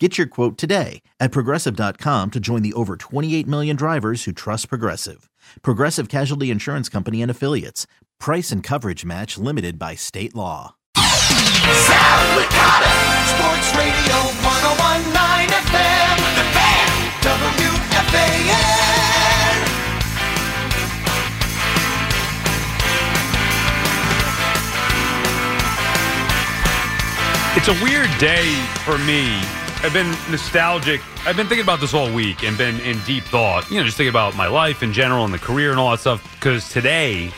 Get your quote today at progressive.com to join the over 28 million drivers who trust Progressive. Progressive Casualty Insurance Company and Affiliates. Price and coverage match limited by state law. Sal Licata, Sports Radio 1019 FM, The Fan, WFAN. It's a weird day for me. I've been nostalgic. I've been thinking about this all week and been in deep thought. You know, just thinking about my life in general and the career and all that stuff. Because today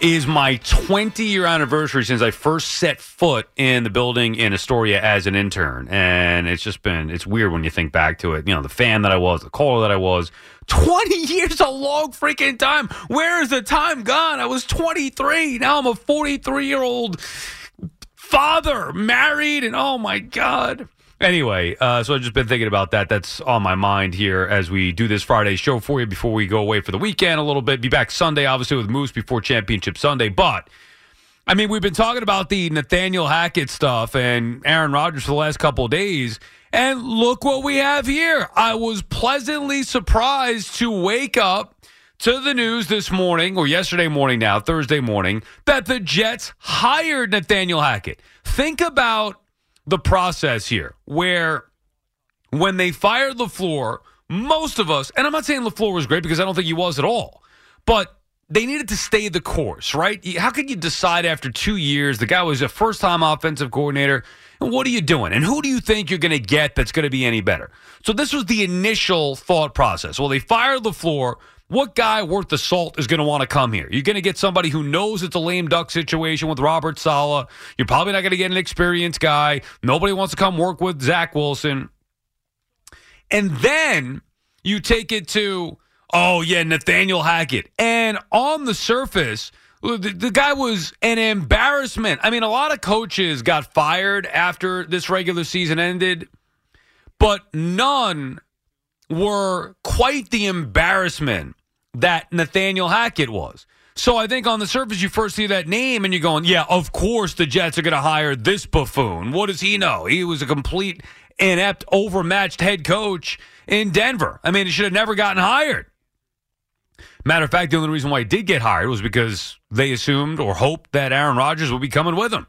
is my 20 year anniversary since I first set foot in the building in Astoria as an intern. And it's just been, it's weird when you think back to it. You know, the fan that I was, the caller that I was. 20 years a long freaking time. Where is the time gone? I was 23. Now I'm a 43 year old father, married, and oh my God. Anyway, uh, so I've just been thinking about that. That's on my mind here as we do this Friday show for you before we go away for the weekend a little bit. Be back Sunday, obviously, with Moose before Championship Sunday. But, I mean, we've been talking about the Nathaniel Hackett stuff and Aaron Rodgers for the last couple days. And look what we have here. I was pleasantly surprised to wake up to the news this morning, or yesterday morning now, Thursday morning, that the Jets hired Nathaniel Hackett. Think about the process here, where when they fired LaFleur, most of us, and I'm not saying LaFleur was great because I don't think he was at all, but they needed to stay the course, right? How could you decide after two years the guy was a first time offensive coordinator? And what are you doing? And who do you think you're going to get that's going to be any better? So this was the initial thought process. Well, they fired LaFleur. What guy worth the salt is going to want to come here? You're going to get somebody who knows it's a lame duck situation with Robert Saleh. You're probably not going to get an experienced guy. Nobody wants to come work with Zach Wilson. And then you take it to, oh, yeah, Nathaniel Hackett. And on the surface, the, the guy was an embarrassment. I mean, a lot of coaches got fired after this regular season ended, but none were quite the embarrassment that Nathaniel Hackett was. So I think on the surface, you first see that name and you're going, yeah, of course the Jets are going to hire this buffoon. What does he know? He was a complete, inept, overmatched head coach in Denver. I mean, he should have never gotten hired. Matter of fact, the only reason why he did get hired was because they assumed or hoped that Aaron Rodgers would be coming with him.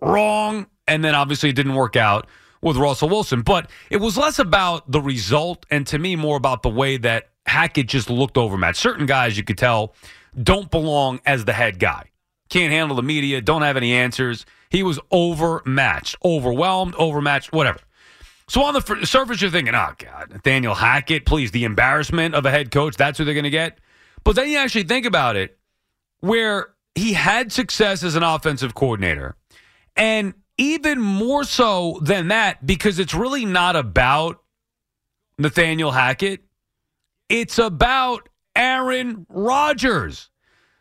Wrong. And then obviously it didn't work out with Russell Wilson. But it was less about the result and to me more about the way that Hackett just looked overmatched. Certain guys you could tell don't belong as the head guy. Can't handle the media, don't have any answers. He was overmatched, overwhelmed, overmatched, whatever. So on the surface, you're thinking, oh, God, Nathaniel Hackett, please, the embarrassment of a head coach, that's who they're going to get. But then you actually think about it, where he had success as an offensive coordinator. And even more so than that, because it's really not about Nathaniel Hackett, it's about Aaron Rodgers.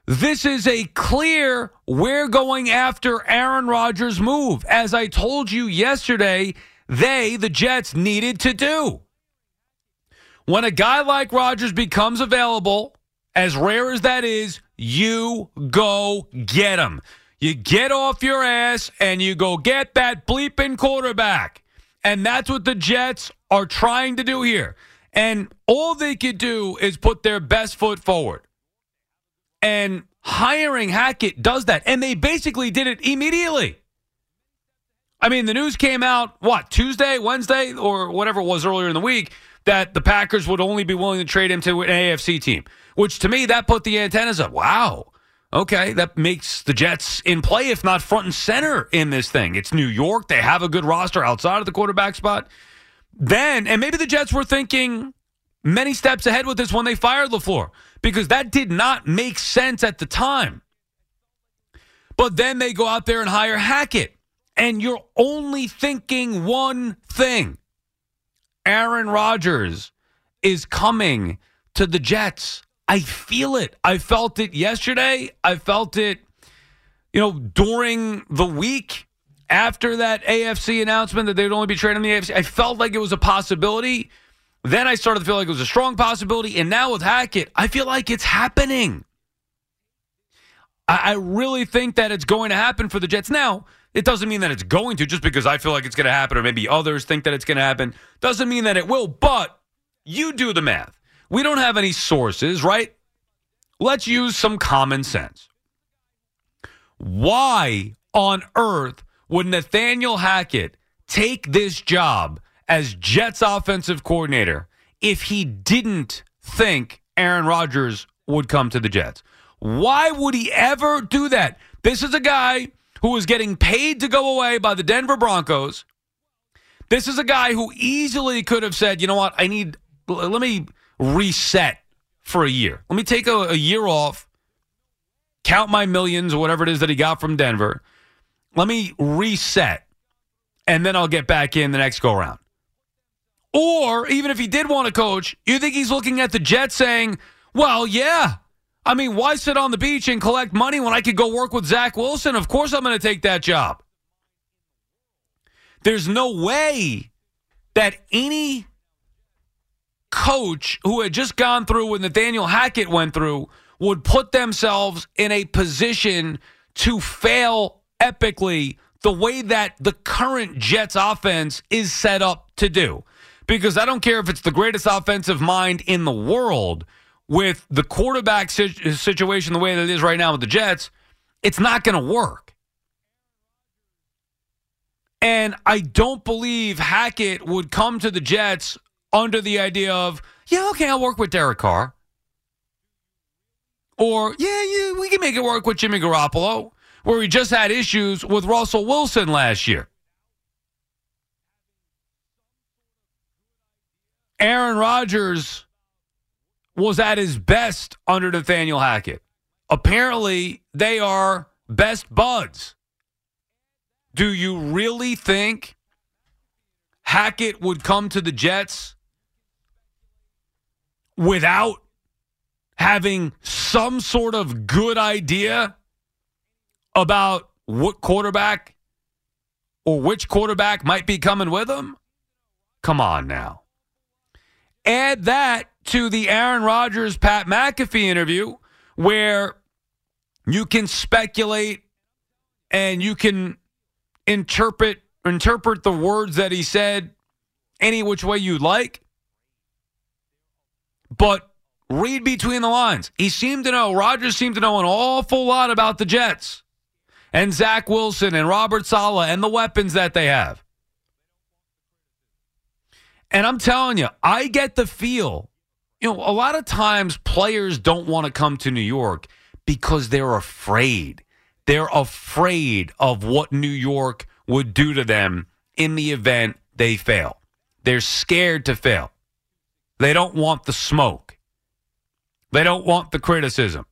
This is a clear, we're going after Aaron Rodgers move. As I told you yesterday, they, the Jets, needed to do. When a guy like Rodgers becomes available As rare as that is, you go get him. You get off your ass and you go get that bleeping quarterback. And that's what the Jets are trying to do here. And all they could do is put their best foot forward. And hiring Hackett does that. And they basically did it immediately. I mean, the news came out, what, Tuesday, Wednesday, or whatever it was earlier in the week, that the Packers would only be willing to trade him to an AFC team, which to me, that put the antennas up. Wow. Okay, that makes the Jets in play, if not front and center in this thing. It's New York. They have a good roster outside of the quarterback spot. Then, and maybe the Jets were thinking many steps ahead with this when they fired LaFleur, because that did not make sense at the time. But then they go out there and hire Hackett, and you're only thinking one thing Aaron Rodgers is coming to the Jets. I feel it. I felt it yesterday. I felt it, you know, during the week after that AFC announcement that they'd only be trading the AFC. I felt like it was a possibility. Then I started to feel like it was a strong possibility. And now with Hackett, I feel like it's happening. I, I really think that it's going to happen for the Jets. Now, it doesn't mean that it's going to just because I feel like it's going to happen, or maybe others think that it's going to happen. Doesn't mean that it will, but you do the math. We don't have any sources, right? Let's use some common sense. Why on earth would Nathaniel Hackett take this job as Jets offensive coordinator if he didn't think Aaron Rodgers would come to the Jets? Why would he ever do that? This is a guy who was getting paid to go away by the Denver Broncos. This is a guy who easily could have said, you know what, I need, let me reset for a year. Let me take a, a year off, count my millions or whatever it is that he got from Denver. Let me reset, and then I'll get back in the next go round. Or even if he did want to coach, you think he's looking at the Jets saying, well, yeah. I mean, why sit on the beach and collect money when I could go work with Zach Wilson? Of course I'm going to take that job. There's no way that any coach who had just gone through what Nathaniel Hackett went through would put themselves in a position to fail epically the way that the current Jets offense is set up to do. Because I don't care if it's the greatest offensive mind in the world with the quarterback situation the way that it is right now with the Jets, it's not going to work. And I don't believe Hackett would come to the Jets under the idea of, yeah, okay, I'll work with Derek Carr. Or, yeah, yeah, we can make it work with Jimmy Garoppolo, where he just had issues with Russell Wilson last year. Aaron Rodgers was at his best under Nathaniel Hackett. Apparently, they are best buds. Do you really think Hackett would come to the Jets without having some sort of good idea about what quarterback or which quarterback might be coming with him? Come on now. Add that to the Aaron Rodgers Pat McAfee interview where you can speculate and you can interpret interpret the words that he said any which way you like. But read between the lines. He seemed to know, Rodgers seemed to know an awful lot about the Jets and Zach Wilson and Robert Saleh and the weapons that they have. And I'm telling you, I get the feel, you know, a lot of times players don't want to come to New York because they're afraid. They're afraid of what New York would do to them in the event they fail. They're scared to fail. They don't want the smoke. They don't want the criticism.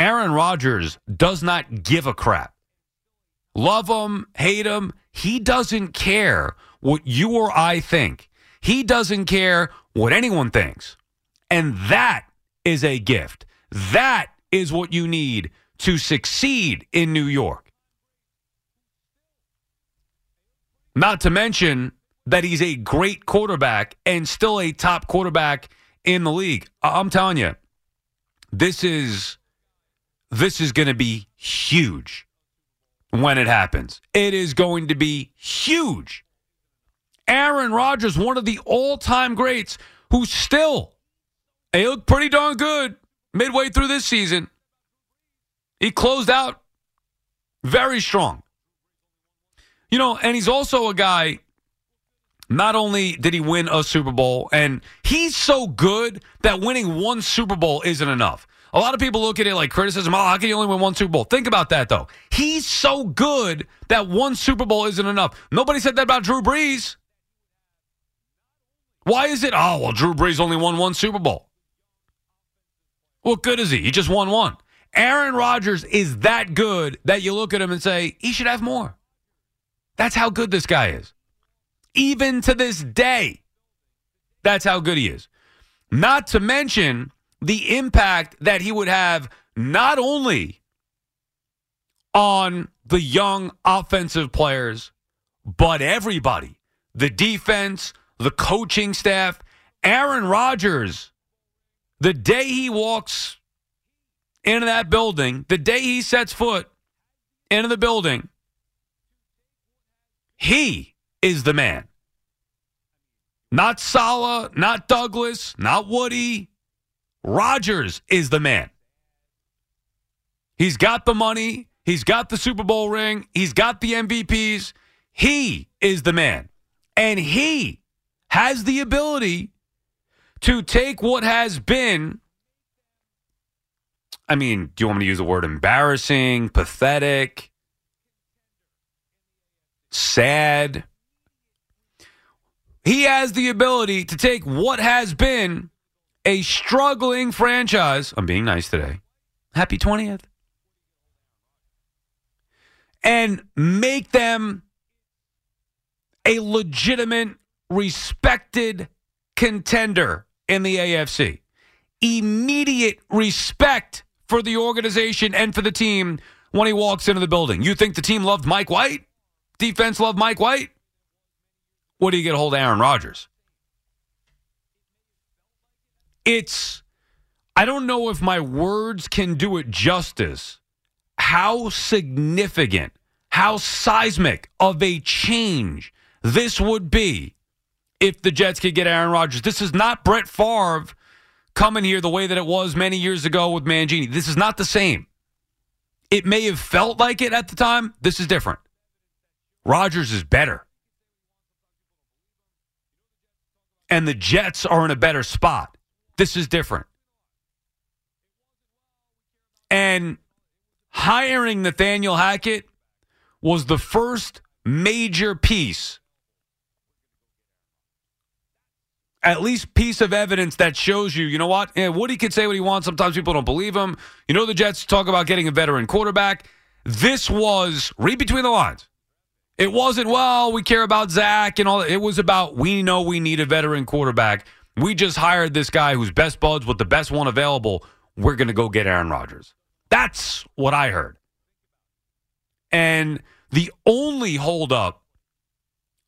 Aaron Rodgers does not give a crap. Love him, hate him, he doesn't care what you or I think. He doesn't care what anyone thinks. And that is a gift. That is what you need to succeed in New York. Not to mention that he's a great quarterback and still a top quarterback in the league. I'm telling you, This is this is going to be huge when it happens. It is going to be huge. Aaron Rodgers, one of the all-time greats, who still he looked pretty darn good midway through this season. He closed out very strong. You know, and he's also a guy. Not only did he win a Super Bowl, and he's so good that winning one Super Bowl isn't enough. A lot of people look at it like criticism. Oh, how can you only win one Super Bowl? Think about that, though. He's so good that one Super Bowl isn't enough. Nobody said that about Drew Brees. Why is it? Oh, well, Drew Brees only won one Super Bowl. What good is he? He just won one. Aaron Rodgers is that good that you look at him and say, he should have more. That's how good this guy is. Even to this day, that's how good he is. Not to mention the impact that he would have not only on the young offensive players, but everybody the defense, the coaching staff. Aaron Rodgers, the day he walks into that building, the day he sets foot into the building, he is the man. Not Saleh, not Douglas, not Woody. Rodgers is the man. He's got the money. He's got the Super Bowl ring. He's got the MVPs. He is the man. And he has the ability to take what has been, I mean, do you want me to use the word embarrassing, pathetic, sad? He has the ability to take what has been a struggling franchise. I'm being nice today. Happy 20th. And make them a legitimate, respected contender in the AFC. Immediate respect for the organization and for the team when he walks into the building. You think the team loved Mike White? Defense loved Mike White? What do you get a hold of Aaron Rodgers? It's, I don't know if my words can do it justice. How significant, how seismic of a change this would be if the Jets could get Aaron Rodgers. This is not Brett Favre coming here the way that it was many years ago with Mangini. This is not the same. It may have felt like it at the time. This is different. Rodgers is better. And the Jets are in a better spot. This is different. And hiring Nathaniel Hackett was the first major piece at least piece of evidence that shows you, you know what? Yeah, Woody could say what he wants. Sometimes people don't believe him. You know, the Jets talk about getting a veteran quarterback. This was read between the lines. It wasn't, well, we care about Zach and all that. It was about, we know we need a veteran quarterback. We just hired this guy who's best buds with the best one available. We're going to go get Aaron Rodgers. That's what I heard. And the only holdup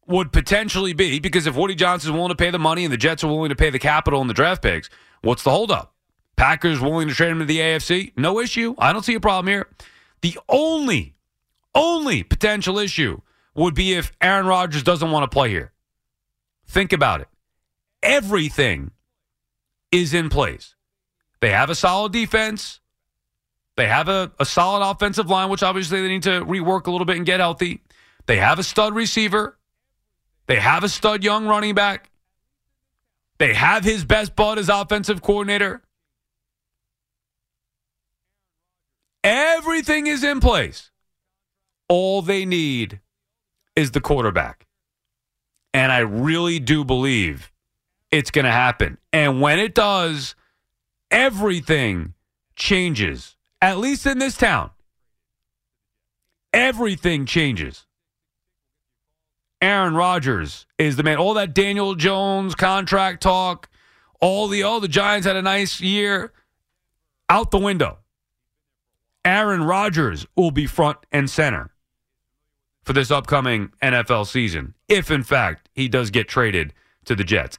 would potentially be because if Woody Johnson's willing to pay the money and the Jets are willing to pay the capital and the draft picks, what's the holdup? Packers willing to trade him to the AFC? No issue. I don't see a problem here. The only, only potential issue would be if Aaron Rodgers doesn't want to play here. Think about it. Everything is in place. They have a solid defense. They have a, a solid offensive line, which obviously they need to rework a little bit and get healthy. They have a stud receiver. They have a stud young running back. They have his best bud as offensive coordinator. Everything is in place. All they need is the quarterback. And I really do believe it's going to happen. And when it does, everything changes, at least in this town. Everything changes. Aaron Rodgers is the man. All that Daniel Jones contract talk, all the oh the Giants had a nice year, out the window. Aaron Rodgers will be front and center for this upcoming NFL season, if in fact he does get traded to the Jets.